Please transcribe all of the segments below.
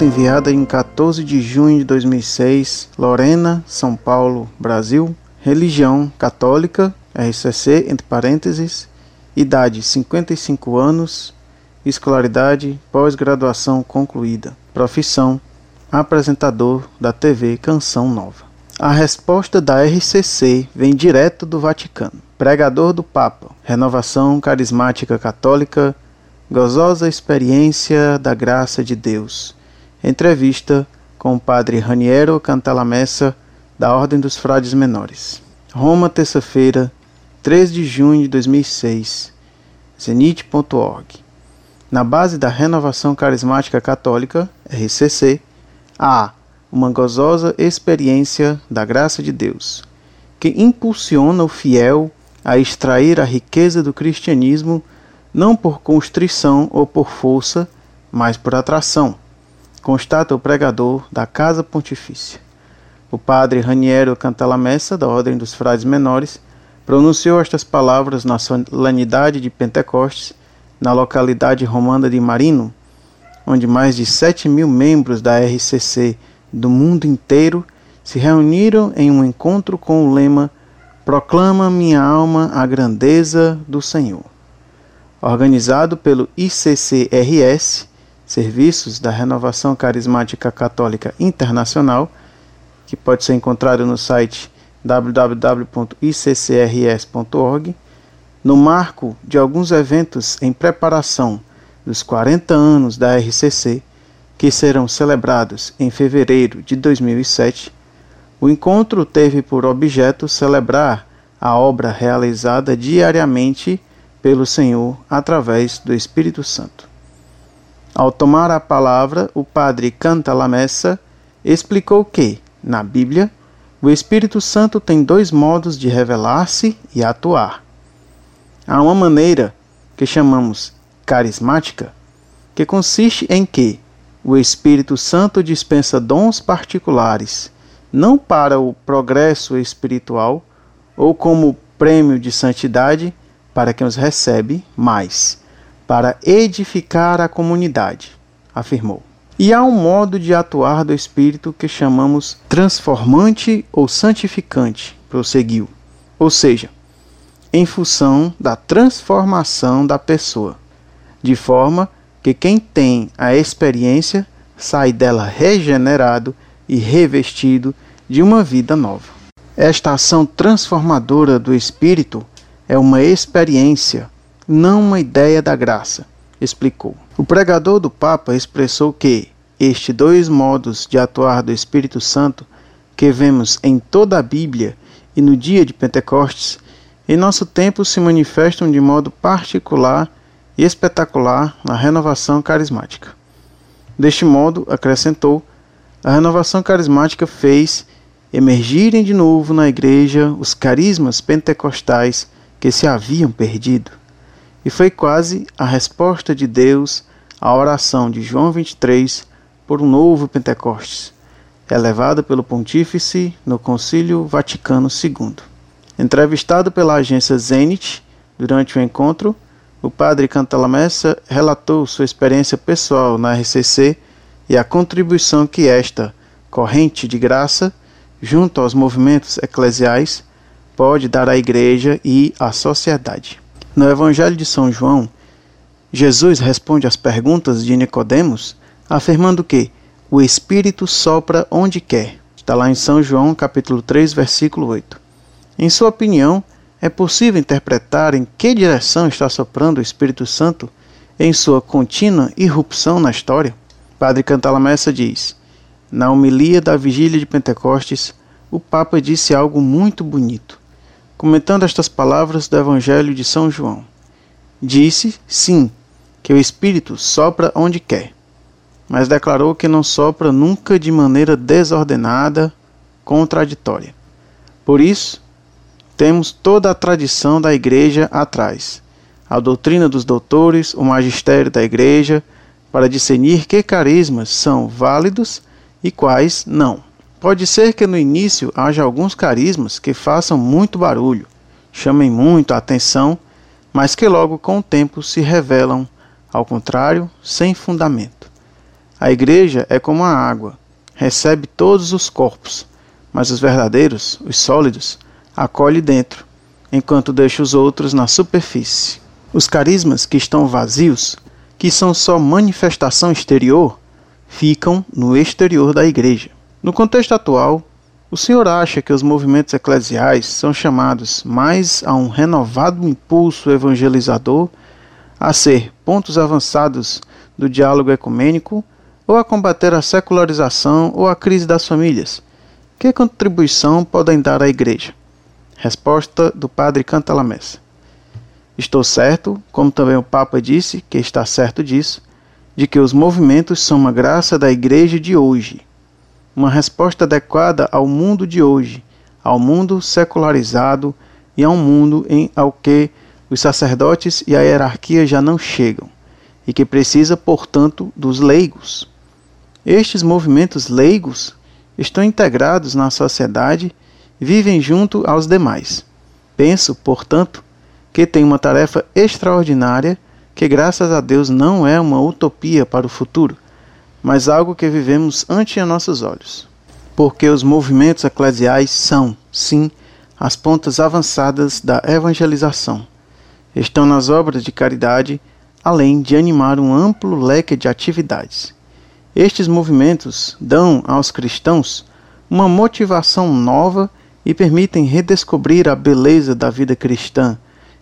carta enviada em 14 de junho de 2006, Lorena, São Paulo, Brasil. Religião católica, RCC, entre parênteses. Idade 55 anos. Escolaridade, pós-graduação concluída. Profissão, apresentador da TV Canção Nova. A resposta da RCC vem direto do Vaticano. Pregador do Papa, renovação carismática católica, gozosa experiência da graça de Deus. Entrevista com o padre Raniero Cantalamessa, da Ordem dos Frades Menores. Roma, terça-feira, 3 de junho de 2006. Zenit.org. Na base da Renovação Carismática Católica, RCC, há uma gozosa experiência da graça de Deus, que impulsiona o fiel a extrair a riqueza do cristianismo não por constrição ou por força, mas por atração, constata o pregador da Casa Pontifícia. O padre Raniero Cantalamessa, da Ordem dos Frades Menores, pronunciou estas palavras na solenidade de Pentecostes, na localidade romana de Marino, onde mais de 7 mil membros da RCC do mundo inteiro se reuniram em um encontro com o lema Proclama minha alma a grandeza do Senhor. Organizado pelo ICCRS, Serviços da Renovação Carismática Católica Internacional, que pode ser encontrado no site www.iccrs.org, no marco de alguns eventos em preparação dos 40 anos da RCC, que serão celebrados em fevereiro de 2007, o encontro teve por objeto celebrar a obra realizada diariamente pelo Senhor através do Espírito Santo. Ao tomar a palavra, o padre Canta la Messa explicou que, na Bíblia, o Espírito Santo tem dois modos de revelar-se e atuar. Há uma maneira que chamamos carismática, que consiste em que o Espírito Santo dispensa dons particulares, não para o progresso espiritual ou como prêmio de santidade para quem os recebe, mas para edificar a comunidade, afirmou. E há um modo de atuar do Espírito que chamamos transformante ou santificante, prosseguiu. Ou seja, em função da transformação da pessoa, de forma que quem tem a experiência sai dela regenerado e revestido de uma vida nova. Esta ação transformadora do Espírito é uma experiência, não uma ideia da graça, explicou. O pregador do Papa expressou que estes dois modos de atuar do Espírito Santo que vemos em toda a Bíblia e no dia de Pentecostes em nosso tempo se manifestam de modo particular e espetacular na renovação carismática. Deste modo, acrescentou, a renovação carismática fez emergirem de novo na igreja os carismas pentecostais que se haviam perdido. E foi quase a resposta de Deus à oração de João 23 por um novo Pentecostes, elevada pelo Pontífice no Concílio Vaticano II. Entrevistado pela agência Zenit durante o encontro, o padre Cantalamessa relatou sua experiência pessoal na RCC e a contribuição que esta corrente de graça, junto aos movimentos eclesiais, pode dar à igreja e à sociedade. No Evangelho de São João, Jesus responde às perguntas de Nicodemos, afirmando que o Espírito sopra onde quer. Está lá em São João, capítulo 3, versículo 8. Em sua opinião, é possível interpretar em que direção está soprando o Espírito Santo em sua contínua irrupção na história? Padre Cantalamessa diz: Na homilia da vigília de Pentecostes, o Papa disse algo muito bonito, comentando estas palavras do Evangelho de São João. Disse, sim, que o Espírito sopra onde quer, mas declarou que não sopra nunca de maneira desordenada, contraditória. Por isso, temos toda a tradição da Igreja atrás, a doutrina dos doutores, o magistério da Igreja, para discernir que carismas são válidos e quais não. Pode ser que no início haja alguns carismas que façam muito barulho, chamem muito a atenção, mas que logo com o tempo se revelam, ao contrário, sem fundamento. A igreja é como a água, recebe todos os corpos, mas os verdadeiros, os sólidos, acolhe dentro, enquanto deixa os outros na superfície. Os carismas que estão vazios, que são só manifestação exterior, ficam no exterior da igreja. No contexto atual, o senhor acha que os movimentos eclesiais são chamados mais a um renovado impulso evangelizador, a ser pontos avançados do diálogo ecumênico, ou a combater a secularização ou a crise das famílias? Que contribuição podem dar à igreja? Resposta do padre Cantalamessa. Estou certo, como também o Papa disse que está certo disso, de que os movimentos são uma graça da igreja de hoje, uma resposta adequada ao mundo de hoje, ao mundo secularizado e a um mundo em ao que os sacerdotes e a hierarquia já não chegam, e que precisa, portanto, dos leigos. Estes movimentos leigos estão integrados na sociedade vivem junto aos demais. Penso, portanto, que tem uma tarefa extraordinária que, graças a Deus, não é uma utopia para o futuro, mas algo que vivemos ante nossos olhos. Porque os movimentos eclesiais são, sim, as pontas avançadas da evangelização. Estão nas obras de caridade, além de animar um amplo leque de atividades. Estes movimentos dão aos cristãos uma motivação nova e permitem redescobrir a beleza da vida cristã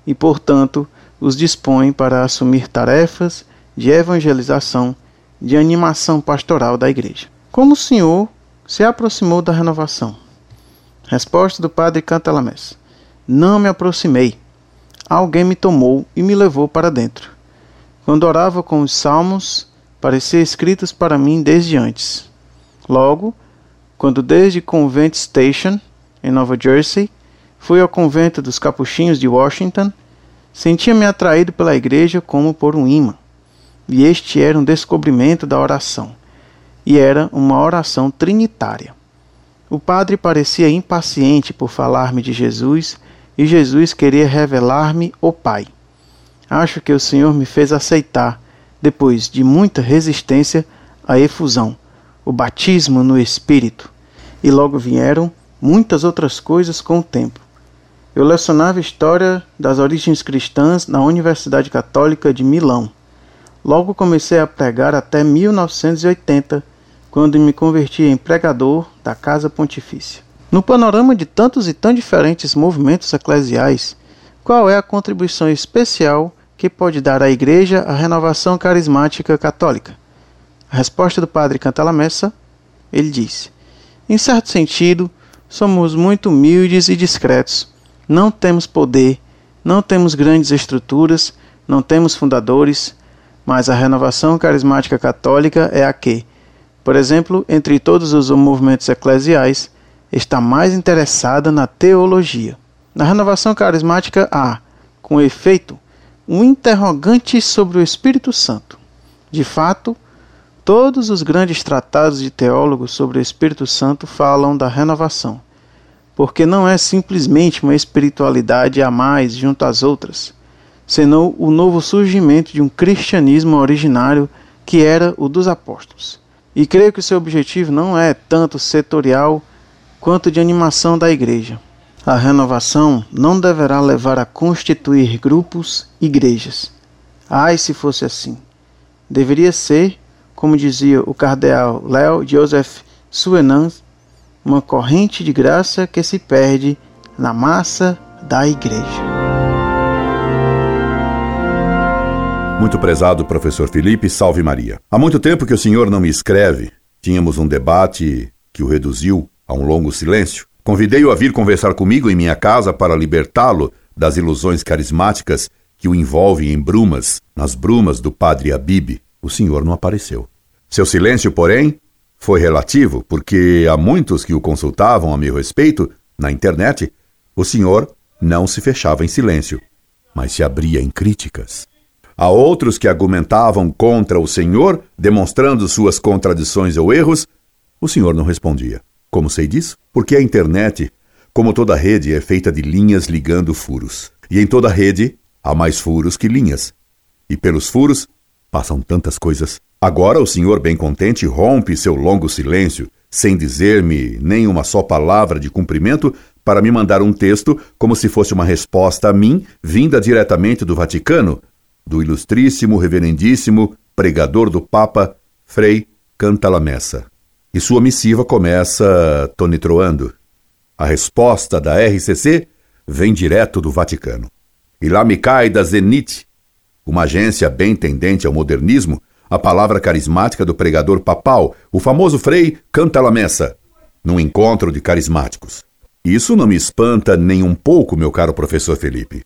e, portanto, os dispõem para assumir tarefas de evangelização, de animação pastoral da igreja. Como o Senhor se aproximou da renovação? Resposta do padre Cantalamés: Não me aproximei. Alguém me tomou e me levou para dentro. Quando orava com os salmos, parecia escritos para mim desde antes. Logo, quando desde Convent Station em Nova Jersey, fui ao convento dos Capuchinhos de Washington, sentia-me atraído pela igreja como por um imã. E este era um descobrimento da oração, e era uma oração trinitária. O padre parecia impaciente por falar-me de Jesus, e Jesus queria revelar-me o Pai. Acho que o Senhor me fez aceitar, depois de muita resistência, a efusão, o batismo no Espírito, e logo vieram muitas outras coisas com o tempo. Eu lecionava História das Origens Cristãs na Universidade Católica de Milão. Logo comecei a pregar até 1980, quando me converti em pregador da Casa Pontifícia. No panorama de tantos e tão diferentes movimentos eclesiais, qual é a contribuição especial que pode dar à Igreja a renovação carismática católica? A resposta do padre Cantalamessa, ele disse: Em certo sentido, Somos muito humildes e discretos. Não temos poder, não temos grandes estruturas, não temos fundadores, mas a renovação carismática católica é a que, por exemplo, entre todos os movimentos eclesiais, está mais interessada na teologia. Na renovação carismática há, com efeito, um interrogante sobre o Espírito Santo. De fato, Todos os grandes tratados de teólogos sobre o Espírito Santo falam da renovação, porque não é simplesmente uma espiritualidade a mais junto às outras, senão o novo surgimento de um cristianismo originário que era o dos apóstolos. E creio que o seu objetivo não é tanto setorial quanto de animação da igreja. A renovação não deverá levar a constituir grupos, igrejas. Ai, se fosse assim! Deveria ser como dizia o cardeal Léo Joseph Suenans, uma corrente de graça que se perde na massa da igreja. Muito prezado professor Felipe, salve Maria. Há muito tempo que o senhor não me escreve. Tínhamos um debate que o reduziu a um longo silêncio. Convidei-o a vir conversar comigo em minha casa para libertá-lo das ilusões carismáticas que o envolvem em brumas, nas brumas do padre Abib o senhor não apareceu. Seu silêncio, porém, foi relativo, porque há muitos que o consultavam a meu respeito na internet, o senhor não se fechava em silêncio, mas se abria em críticas. Há outros que argumentavam contra o senhor, demonstrando suas contradições ou erros, o senhor não respondia. Como sei disso? Porque a internet, como toda rede, é feita de linhas ligando furos. E em toda rede há mais furos que linhas. E pelos furos passam tantas coisas Agora o senhor, bem contente, rompe seu longo silêncio, sem dizer-me nem uma só palavra de cumprimento, para me mandar um texto como se fosse uma resposta a mim, vinda diretamente do Vaticano, do ilustríssimo, reverendíssimo pregador do Papa, Frei Cantalamessa. E sua missiva começa tonitroando. A resposta da RCC vem direto do Vaticano. E lá me cai da Zenit, uma agência bem tendente ao modernismo, a palavra carismática do pregador papal, o famoso Frei Cantalamessa, num encontro de carismáticos. Isso não me espanta nem um pouco, meu caro professor Felipe.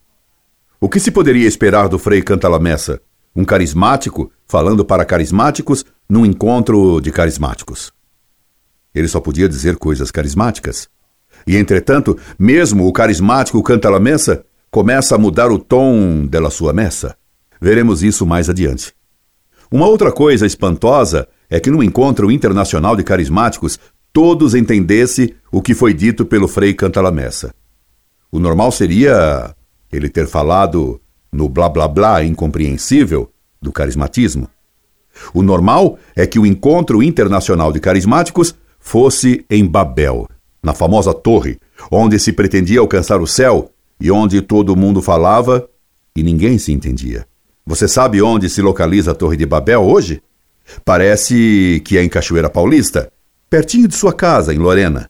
O que se poderia esperar do Frei Cantalamessa? Um carismático falando para carismáticos num encontro de carismáticos. Ele só podia dizer coisas carismáticas. E, entretanto, mesmo o carismático canta la messa começa a mudar o tom da sua messa. Veremos isso mais adiante. Uma outra coisa espantosa é que no encontro internacional de carismáticos todos entendessem o que foi dito pelo Frei Cantalamessa. O normal seria ele ter falado no blá blá blá incompreensível do carismatismo. O normal é que o encontro internacional de carismáticos fosse em Babel, na famosa torre, onde se pretendia alcançar o céu e onde todo mundo falava e ninguém se entendia. Você sabe onde se localiza a Torre de Babel hoje? Parece que é em Cachoeira Paulista, pertinho de sua casa, em Lorena.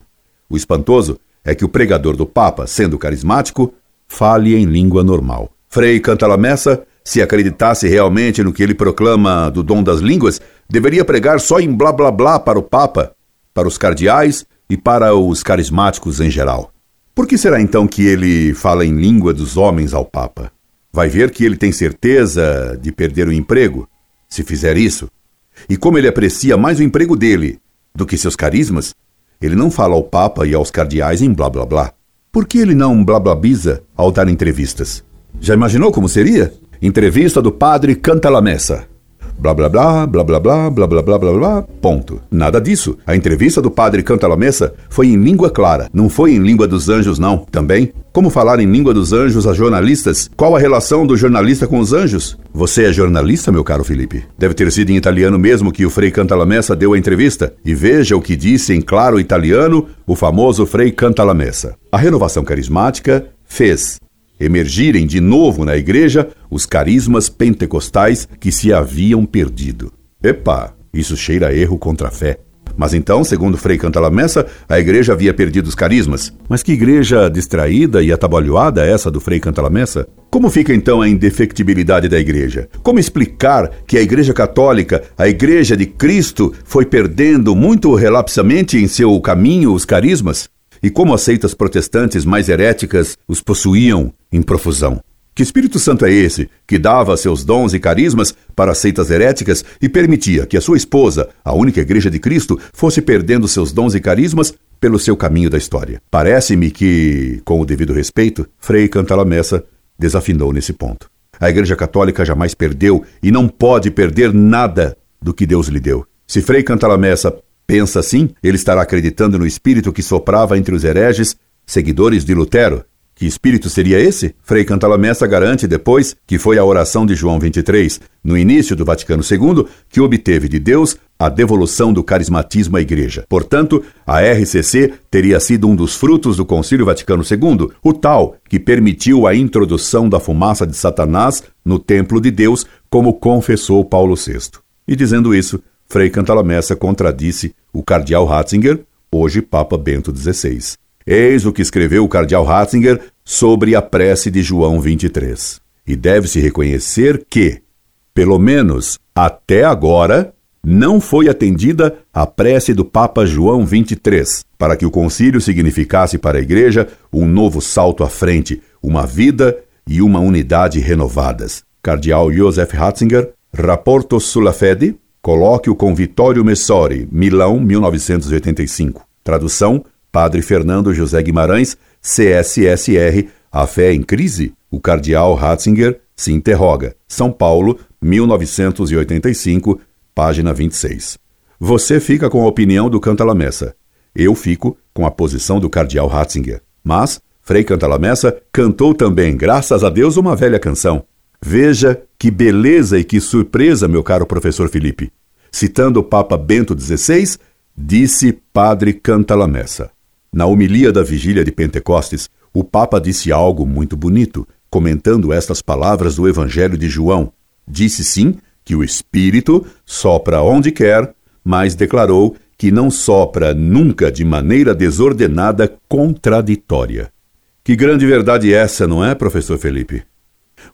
O espantoso é que o pregador do Papa, sendo carismático, fale em língua normal. Frei canta la messa, se acreditasse realmente no que ele proclama do dom das línguas, deveria pregar só em blá blá blá para o Papa, para os cardeais e para os carismáticos em geral. Por que será então que ele fala em língua dos homens ao Papa? Vai ver que ele tem certeza de perder o emprego, se fizer isso. E como ele aprecia mais o emprego dele do que seus carismas, ele não fala ao Papa e aos cardeais em blá blá blá. Por que ele não blá blá biza ao dar entrevistas? Já imaginou como seria? Entrevista do padre canta la messa. Blá blá blá, blá blá blá, blá blá blá blá blá, ponto. Nada disso. A entrevista do padre canta la messa foi em língua clara, não foi em língua dos anjos, não. Também, como falar em língua dos anjos a jornalistas? Qual a relação do jornalista com os anjos? Você é jornalista, meu caro Felipe? Deve ter sido em italiano mesmo que o Frei Cantalamessa deu a entrevista. E veja o que disse em claro italiano o famoso Frei Cantalamessa. A renovação carismática fez emergirem de novo na igreja os carismas pentecostais que se haviam perdido. Epa, isso cheira a erro contra a fé. Mas então, segundo Frei Cantalamessa, a igreja havia perdido os carismas. Mas que igreja distraída e atabalhoada é essa do Frei Cantalamessa? Como fica então a indefectibilidade da igreja? Como explicar que a igreja católica, a igreja de Cristo, foi perdendo muito relapsamente em seu caminho os carismas? E como as seitas protestantes mais heréticas os possuíam em profusão. Que Espírito Santo é esse que dava seus dons e carismas para seitas heréticas e permitia que a sua esposa, a única igreja de Cristo, fosse perdendo seus dons e carismas pelo seu caminho da história? Parece-me que, com o devido respeito, Frei Cantalamessa desafinou nesse ponto. A Igreja Católica jamais perdeu e não pode perder nada do que Deus lhe deu. Se Frei Cantalamessa pensa assim, ele estará acreditando no espírito que soprava entre os hereges, seguidores de Lutero. Que espírito seria esse? Frei Cantalamessa garante depois que foi a oração de João 23, no início do Vaticano II, que obteve de Deus a devolução do carismatismo à Igreja. Portanto, a RCC teria sido um dos frutos do Concílio Vaticano II, o tal que permitiu a introdução da fumaça de Satanás no templo de Deus, como confessou Paulo VI. E dizendo isso, Frei Cantalamessa contradisse o cardeal Ratzinger, hoje Papa Bento XVI. Eis o que escreveu o cardeal Ratzinger sobre a prece de João 23. E deve-se reconhecer que, pelo menos até agora, não foi atendida a prece do Papa João 23, para que o concílio significasse para a Igreja um novo salto à frente, uma vida e uma unidade renovadas. Cardeal Joseph Ratzinger, Rapporto sulla Fede, Colóquio com Vittorio Messori, Milão, 1985. Tradução: Padre Fernando José Guimarães, CSSR, A Fé em Crise? O cardeal Ratzinger se interroga. São Paulo, 1985, página 26. Você fica com a opinião do Cantalamessa. Eu fico com a posição do cardeal Ratzinger. Mas Frei Cantalamessa cantou também, graças a Deus, uma velha canção. Veja que beleza e que surpresa, meu caro professor Felipe. Citando o Papa Bento XVI, disse Padre Cantalamessa. Na homilia da vigília de Pentecostes, o Papa disse algo muito bonito, comentando estas palavras do Evangelho de João. Disse sim que o Espírito sopra onde quer, mas declarou que não sopra nunca de maneira desordenada contraditória. Que grande verdade essa, não é, professor Felipe?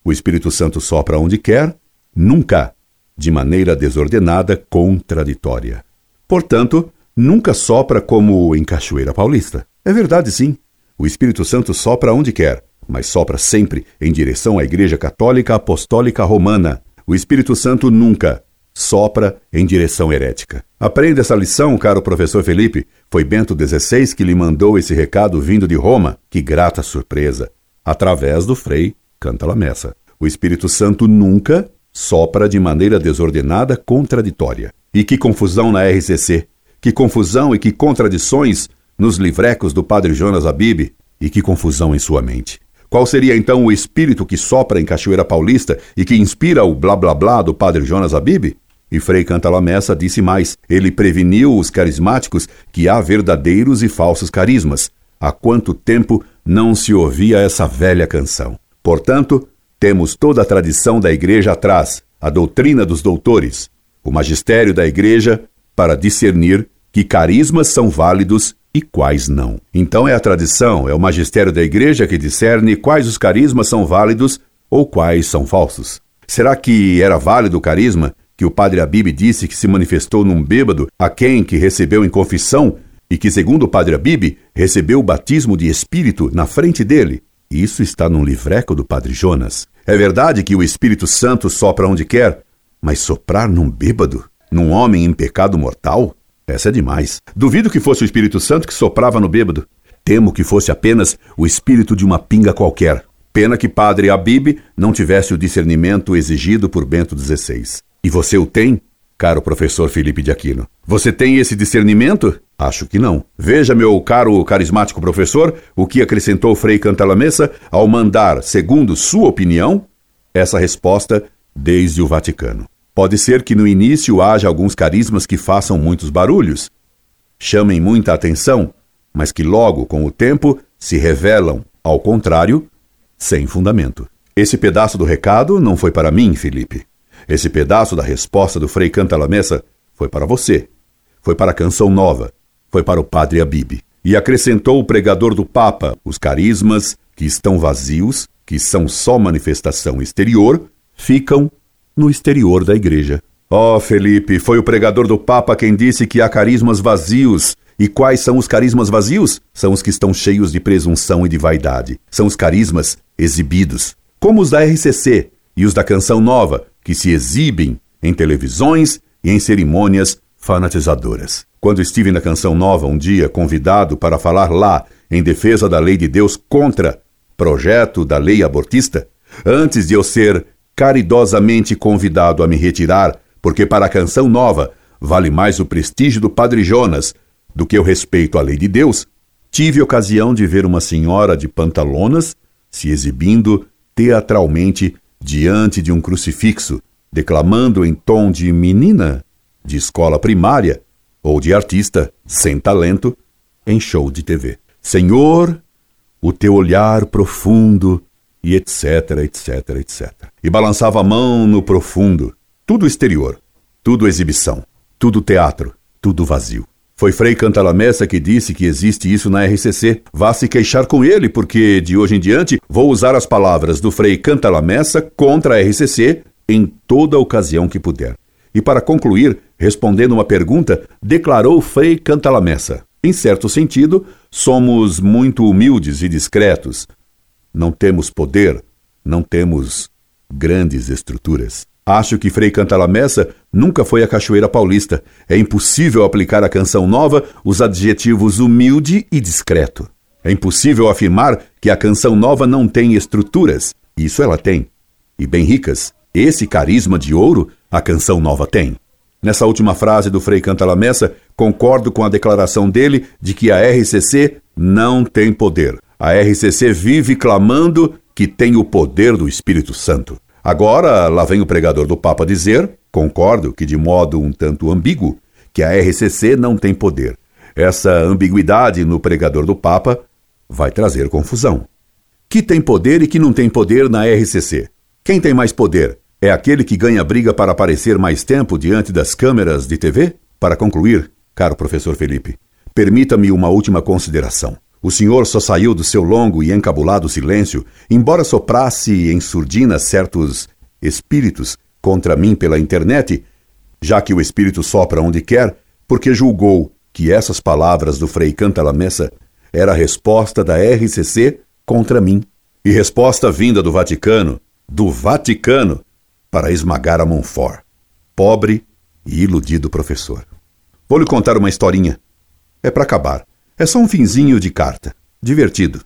O Espírito Santo sopra onde quer, nunca de maneira desordenada contraditória. Portanto, nunca sopra como em Cachoeira Paulista. É verdade, sim. O Espírito Santo sopra onde quer, mas sopra sempre em direção à Igreja Católica Apostólica Romana. O Espírito Santo nunca sopra em direção herética. Aprenda essa lição, caro professor Felipe. Foi Bento XVI que lhe mandou esse recado vindo de Roma. Que grata surpresa! Através do Frei Canta la Messa. O Espírito Santo nunca sopra de maneira desordenada, contraditória. E que confusão na RCC! Que confusão e que contradições nos livrecos do padre Jonas Abib! E que confusão em sua mente! Qual seria então o espírito que sopra em Cachoeira Paulista e que inspira o blá blá blá do padre Jonas Abib? E Frei Cantalamessa disse mais: ele preveniu os carismáticos que há verdadeiros e falsos carismas. Há quanto tempo não se ouvia essa velha canção? Portanto, temos toda a tradição da Igreja atrás, a doutrina dos doutores, o magistério da Igreja para discernir que carismas são válidos e quais não. Então é a tradição, é o magistério da Igreja que discerne quais os carismas são válidos ou quais são falsos. Será que era válido o carisma que o padre Abib disse que se manifestou num bêbado a quem que recebeu em confissão e que, segundo o padre Abib, recebeu o batismo de espírito na frente dele. Isso está num livreco do padre Jonas. É verdade que o Espírito Santo sopra onde quer, mas soprar num bêbado? Num homem em pecado mortal? Essa é demais. Duvido que fosse o Espírito Santo que soprava no bêbado. Temo que fosse apenas o espírito de uma pinga qualquer. Pena que padre Abib não tivesse o discernimento exigido por Bento XVI. E você o tem, caro professor Felipe de Aquino? Você tem esse discernimento? Acho que não. Veja, meu caro carismático professor, o que acrescentou Frei Cantalamessa ao mandar, segundo sua opinião, essa resposta desde o Vaticano. Pode ser que no início haja alguns carismas que façam muitos barulhos, chamem muita atenção, mas que logo, com o tempo, se revelam, ao contrário, sem fundamento. Esse pedaço do recado não foi para mim, Felipe. Esse pedaço da resposta do Frei Cantalamessa foi para você. Foi para a canção nova. Foi para o Padre Abib. E acrescentou o pregador do Papa: os carismas que estão vazios, que são só manifestação exterior, ficam no exterior da igreja. Oh, Felipe, foi o pregador do Papa quem disse que há carismas vazios. E quais são os carismas vazios? São os que estão cheios de presunção e de vaidade. São os carismas exibidos, como os da RCC e os da Canção Nova, que se exibem em televisões e em cerimônias fanatizadoras. Quando estive na Canção Nova um dia convidado para falar lá em defesa da lei de Deus contra projeto da lei abortista, antes de eu ser caridosamente convidado a me retirar, porque para a Canção Nova vale mais o prestígio do Padre Jonas do que o respeito à lei de Deus, tive ocasião de ver uma senhora de pantalonas se exibindo teatralmente diante de um crucifixo, declamando em tom de menina de escola primária ou de artista sem talento em show de TV. Senhor, o teu olhar profundo e etc, etc, etc. E balançava a mão no profundo. Tudo exterior, tudo exibição, tudo teatro, tudo vazio. Foi Frei Cantalamessa que disse que existe isso na RCC. Vá se queixar com ele, porque de hoje em diante vou usar as palavras do Frei Cantalamessa contra a RCC em toda ocasião que puder. E para concluir, respondendo uma pergunta, declarou Frei Cantalamessa: Em certo sentido, somos muito humildes e discretos. Não temos poder, não temos grandes estruturas. Acho que Frei Cantalamessa nunca foi a Cachoeira Paulista. É impossível aplicar à canção nova os adjetivos humilde e discreto. É impossível afirmar que a canção nova não tem estruturas. Isso ela tem. E bem ricas. Esse carisma de ouro a canção nova tem. Nessa última frase do Frei Cantalamessa, concordo com a declaração dele de que a RCC não tem poder. A RCC vive clamando que tem o poder do Espírito Santo. Agora, lá vem o pregador do Papa dizer Concordo que, de modo um tanto ambíguo, que a RCC não tem poder. Essa ambiguidade no pregador do Papa vai trazer confusão. Que tem poder e que não tem poder na RCC? Quem tem mais poder? É aquele que ganha briga para aparecer mais tempo diante das câmeras de TV? Para concluir, caro professor Felipe, permita-me uma última consideração. O senhor só saiu do seu longo e encabulado silêncio, embora soprasse em surdina certos espíritos contra mim pela internet, já que o espírito sopra onde quer, porque julgou que essas palavras do Frei Cantalamessa era a resposta da RCC contra mim, e resposta vinda do Vaticano, do Vaticano, para esmagar a Monfort. Pobre e iludido professor. Vou lhe contar uma historinha. É para acabar. É só um finzinho de carta. Divertido.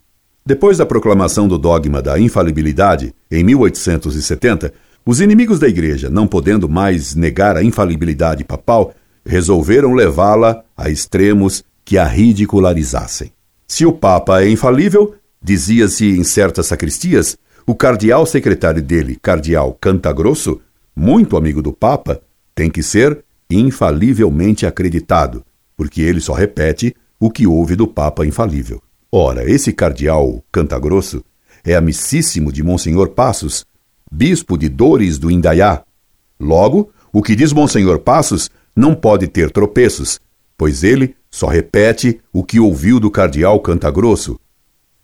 Depois da proclamação do dogma da infalibilidade, em 1870, os inimigos da Igreja, não podendo mais negar a infalibilidade papal, resolveram levá-la a extremos que a ridicularizassem. Se o Papa é infalível, dizia-se em certas sacristias, o cardeal secretário dele, cardeal Cantagrosso, muito amigo do Papa, tem que ser infalivelmente acreditado, porque ele só repete o que houve do Papa infalível. Ora, esse cardeal Cantagrosso é amicíssimo de Monsenhor Passos, bispo de Dores do Indaiá. Logo, o que diz Monsenhor Passos não pode ter tropeços, pois ele só repete o que ouviu do cardeal Cantagrosso,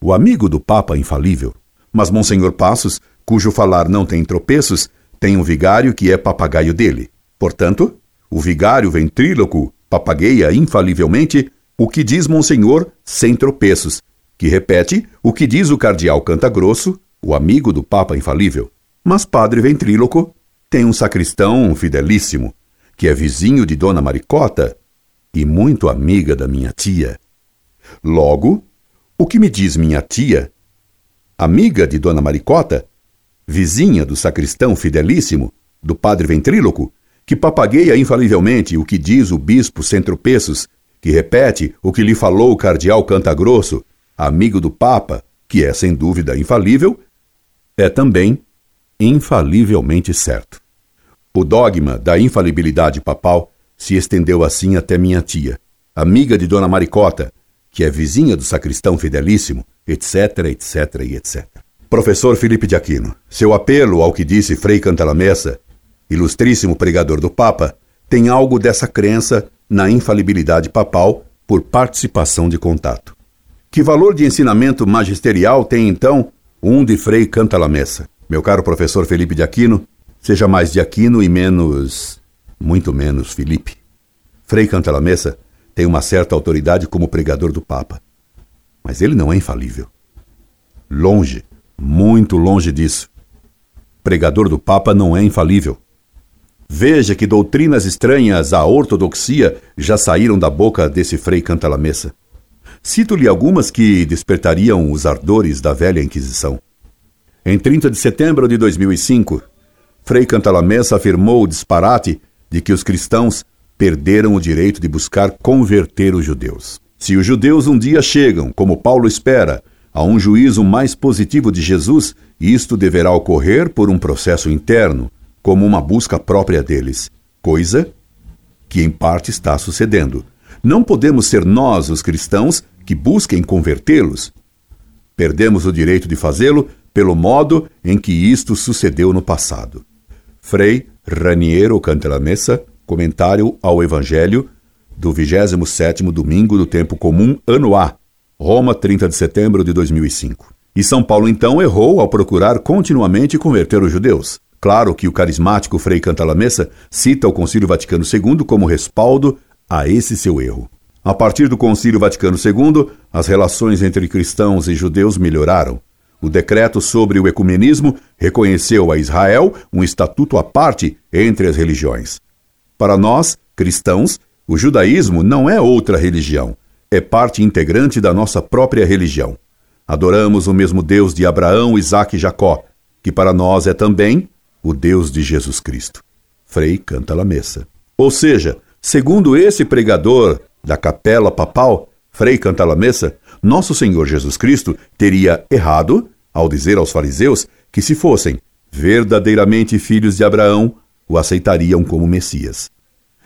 o amigo do Papa infalível. Mas Monsenhor Passos, cujo falar não tem tropeços, tem um vigário que é papagaio dele. Portanto, o vigário ventríloco papagueia infalivelmente o que diz Monsenhor sem tropeços, que repete o que diz o cardeal Canta Grosso, o amigo do Papa infalível. Mas Padre Ventríloco tem um sacristão fidelíssimo, que é vizinho de Dona Maricota e muito amiga da minha tia. Logo, o que me diz minha tia, amiga de Dona Maricota, vizinha do sacristão fidelíssimo, do padre ventríloco, que papagueia infalivelmente o que diz o bispo sem tropeços que repete o que lhe falou o cardeal Cantagrosso, amigo do Papa, que é sem dúvida infalível, é também infalivelmente certo. O dogma da infalibilidade papal se estendeu assim até minha tia, amiga de Dona Maricota, que é vizinha do sacristão fidelíssimo, etc, etc e etc. Professor Felipe de Aquino, seu apelo ao que disse Frei Cantalamessa, ilustríssimo pregador do Papa, tem algo dessa crença na infalibilidade papal por participação de contato. Que valor de ensinamento magisterial tem então um de Frei Cantalamessa? Meu caro professor Felipe de Aquino, seja mais de Aquino e menos, muito menos Felipe. Frei Cantalamessa tem uma certa autoridade como pregador do Papa, mas ele não é infalível. Longe, muito longe disso. Pregador do Papa não é infalível. Veja que doutrinas estranhas à ortodoxia já saíram da boca desse frei Cantalamessa. Cito-lhe algumas que despertariam os ardores da velha Inquisição. Em 30 de setembro de 2005, Frei Cantalamessa afirmou o disparate de que os cristãos perderam o direito de buscar converter os judeus. Se os judeus um dia chegam, como Paulo espera, a um juízo mais positivo de Jesus, isto deverá ocorrer por um processo interno, como uma busca própria deles, coisa que em parte está sucedendo. Não podemos ser nós, os cristãos, que busquem convertê-los. Perdemos o direito de fazê-lo pelo modo em que isto sucedeu no passado. Frei Raniero Cantalamessa, comentário ao Evangelho do 27º domingo do tempo comum, ano A, Roma, 30 de setembro de 2005. E São Paulo então errou ao procurar continuamente converter os judeus. Claro que o carismático Frei Cantalamessa cita o Concílio Vaticano II como respaldo a esse seu erro. A partir do Concílio Vaticano II, as relações entre cristãos e judeus melhoraram. O decreto sobre o ecumenismo reconheceu a Israel um estatuto à parte entre as religiões. Para nós, cristãos, o judaísmo não é outra religião, é parte integrante da nossa própria religião. Adoramos o mesmo Deus de Abraão, Isaque e Jacó, que para nós é também o Deus de Jesus Cristo. Frei canta la messa. Ou seja, segundo esse pregador da capela papal, Frei canta la messa, nosso Senhor Jesus Cristo teria errado ao dizer aos fariseus que se fossem verdadeiramente filhos de Abraão, o aceitariam como Messias.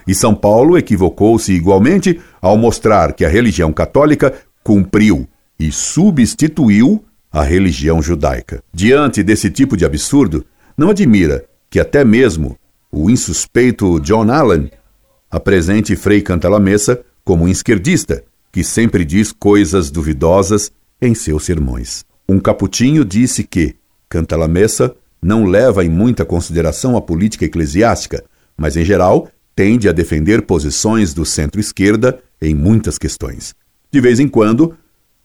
E São Paulo equivocou-se igualmente ao mostrar que a religião católica cumpriu e substituiu a religião judaica. Diante desse tipo de absurdo, não admira que até mesmo o insuspeito John Allen apresente Frei Cantalamessa como um esquerdista, que sempre diz coisas duvidosas em seus sermões. Um caputinho disse que Cantalamessa não leva em muita consideração a política eclesiástica, mas em geral tende a defender posições do centro-esquerda em muitas questões. De vez em quando,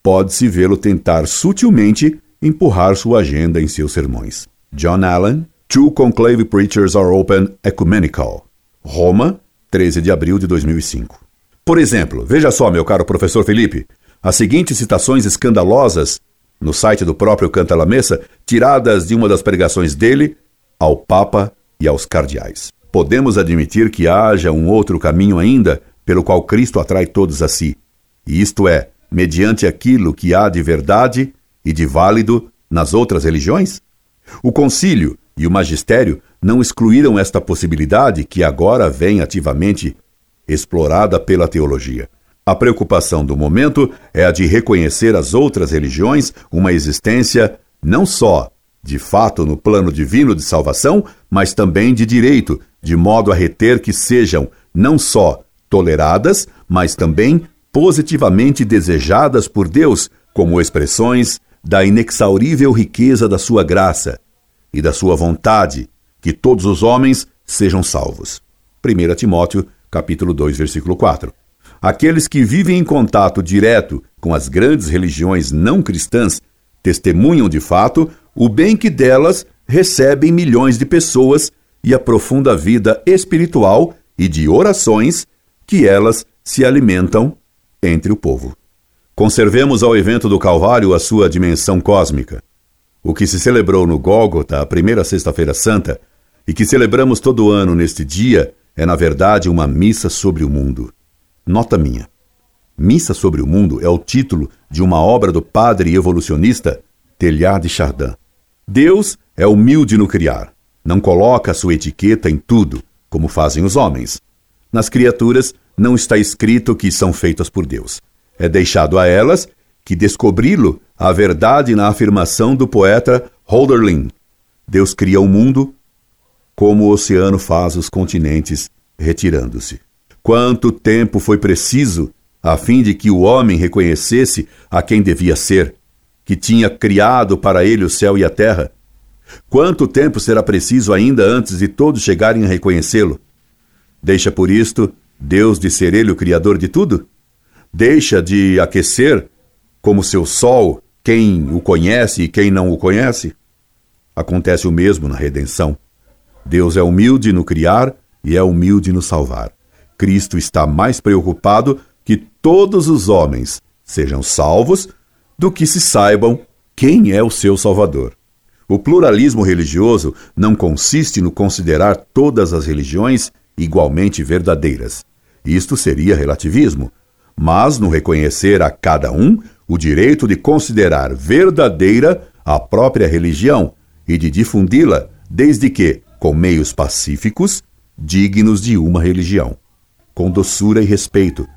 pode-se vê-lo tentar sutilmente empurrar sua agenda em seus sermões. John Allen, Two Conclave Preachers Are Open Ecumenical. Roma, 13 de abril de 2005. Por exemplo, veja só, meu caro professor Felipe, as seguintes citações escandalosas no site do próprio Cantalamessa, tiradas de uma das pregações dele ao Papa e aos cardeais. Podemos admitir que haja um outro caminho ainda pelo qual Cristo atrai todos a si, e isto é, mediante aquilo que há de verdade e de válido nas outras religiões? O concílio e o magistério não excluíram esta possibilidade que agora vem ativamente explorada pela teologia. A preocupação do momento é a de reconhecer as outras religiões uma existência não só de fato no plano divino de salvação, mas também de direito, de modo a reter que sejam não só toleradas, mas também positivamente desejadas por Deus como expressões da inexaurível riqueza da sua graça e da sua vontade, que todos os homens sejam salvos. 1 Timóteo, capítulo 2, versículo 4. Aqueles que vivem em contato direto com as grandes religiões não cristãs testemunham de fato o bem que delas recebem milhões de pessoas e a profunda vida espiritual e de orações que elas se alimentam entre o povo. Conservemos ao evento do Calvário a sua dimensão cósmica. O que se celebrou no Gólgota, a primeira Sexta-feira Santa, e que celebramos todo ano neste dia, é na verdade uma missa sobre o mundo. Nota minha. Missa sobre o Mundo é o título de uma obra do padre evolucionista Teilhard de Chardin. Deus é humilde no criar. Não coloca sua etiqueta em tudo, como fazem os homens. Nas criaturas não está escrito que são feitas por Deus. É deixado a elas que descobri-lo a verdade na afirmação do poeta Holderlin. Deus cria o mundo como o oceano faz os continentes, retirando-se. Quanto tempo foi preciso a fim de que o homem reconhecesse a quem devia ser, que tinha criado para ele o céu e a terra? Quanto tempo será preciso ainda antes de todos chegarem a reconhecê-lo? Deixa por isto Deus de ser Ele o Criador de tudo? Deixa de aquecer, como seu sol, quem o conhece e quem não o conhece? Acontece o mesmo na redenção. Deus é humilde no criar e é humilde no salvar. Cristo está mais preocupado que todos os homens sejam salvos do que se saibam quem é o seu Salvador. O pluralismo religioso não consiste no considerar todas as religiões igualmente verdadeiras. Isto seria relativismo, mas no reconhecer a cada um o direito de considerar verdadeira a própria religião e de difundi-la, desde que, com meios pacíficos, dignos de uma religião. Com doçura e respeito,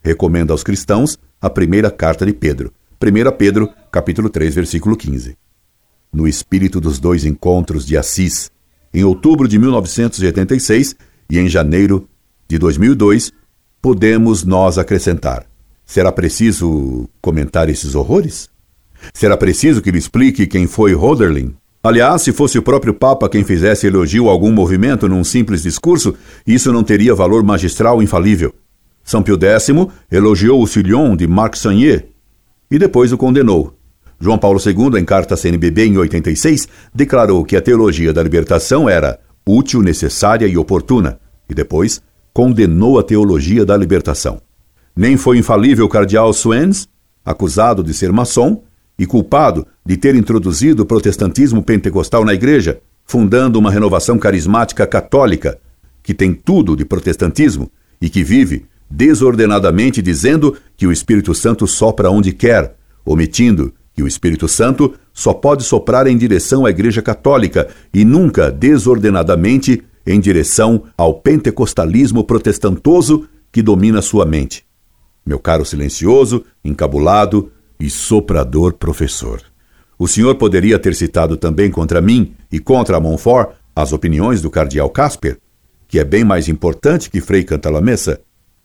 recomenda aos cristãos a primeira carta de Pedro, 1 Pedro, capítulo 3, versículo 15. No espírito dos dois encontros de Assis, em outubro de 1986, e em janeiro de 2002, podemos nós acrescentar: será preciso comentar esses horrores? Será preciso que lhe explique quem foi Roderlin? Aliás, se fosse o próprio Papa quem fizesse elogio a algum movimento num simples discurso, isso não teria valor magistral infalível. São Pio X elogiou o Sillon de Marc Sagnier e depois o condenou. João Paulo II, em carta à CNBB em 86, declarou que a teologia da libertação era útil, necessária e oportuna, e depois condenou a teologia da libertação. Nem foi infalível o cardeal Swens, acusado de ser maçom e culpado de ter introduzido o protestantismo pentecostal na igreja, fundando uma renovação carismática católica, que tem tudo de protestantismo e que vive desordenadamente dizendo que o Espírito Santo sopra onde quer, omitindo que o Espírito Santo só pode soprar em direção à Igreja Católica e nunca desordenadamente em direção ao pentecostalismo protestantoso que domina sua mente. Meu caro silencioso, encabulado e soprador professor. O senhor poderia ter citado também contra mim e contra Montfort as opiniões do cardeal Casper, que é bem mais importante que Frei Cantalamessa.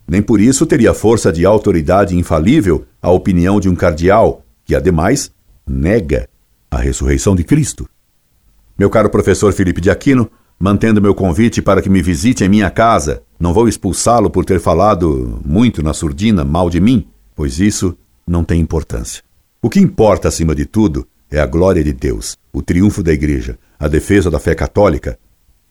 Nem por isso teria força de autoridade infalível a opinião de um cardeal que, ademais, nega a ressurreição de Cristo. Meu caro professor Felipe de Aquino, mantendo meu convite para que me visite em minha casa, não vou expulsá-lo por ter falado muito na surdina mal de mim, pois isso não tem importância. O que importa, acima de tudo, é a glória de Deus, o triunfo da Igreja, a defesa da fé católica,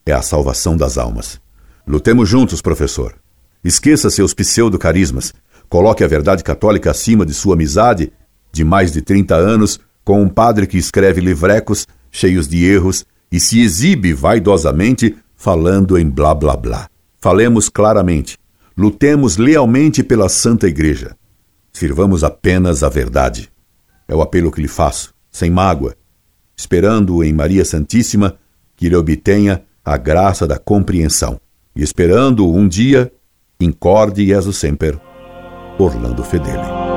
é a salvação das almas. Lutemos juntos, professor. Esqueça seus pseudo-carismas. Coloque a verdade católica acima de sua amizade de mais de 30 anos com um padre que escreve livrecos cheios de erros e se exibe vaidosamente falando em blá blá blá. Falemos claramente. Lutemos lealmente pela Santa Igreja. Sirvamos apenas a verdade. É o apelo que lhe faço, sem mágoa, esperando em Maria Santíssima que lhe obtenha a graça da compreensão e esperando um dia, incorde Jesus semper, Orlando Fedeli.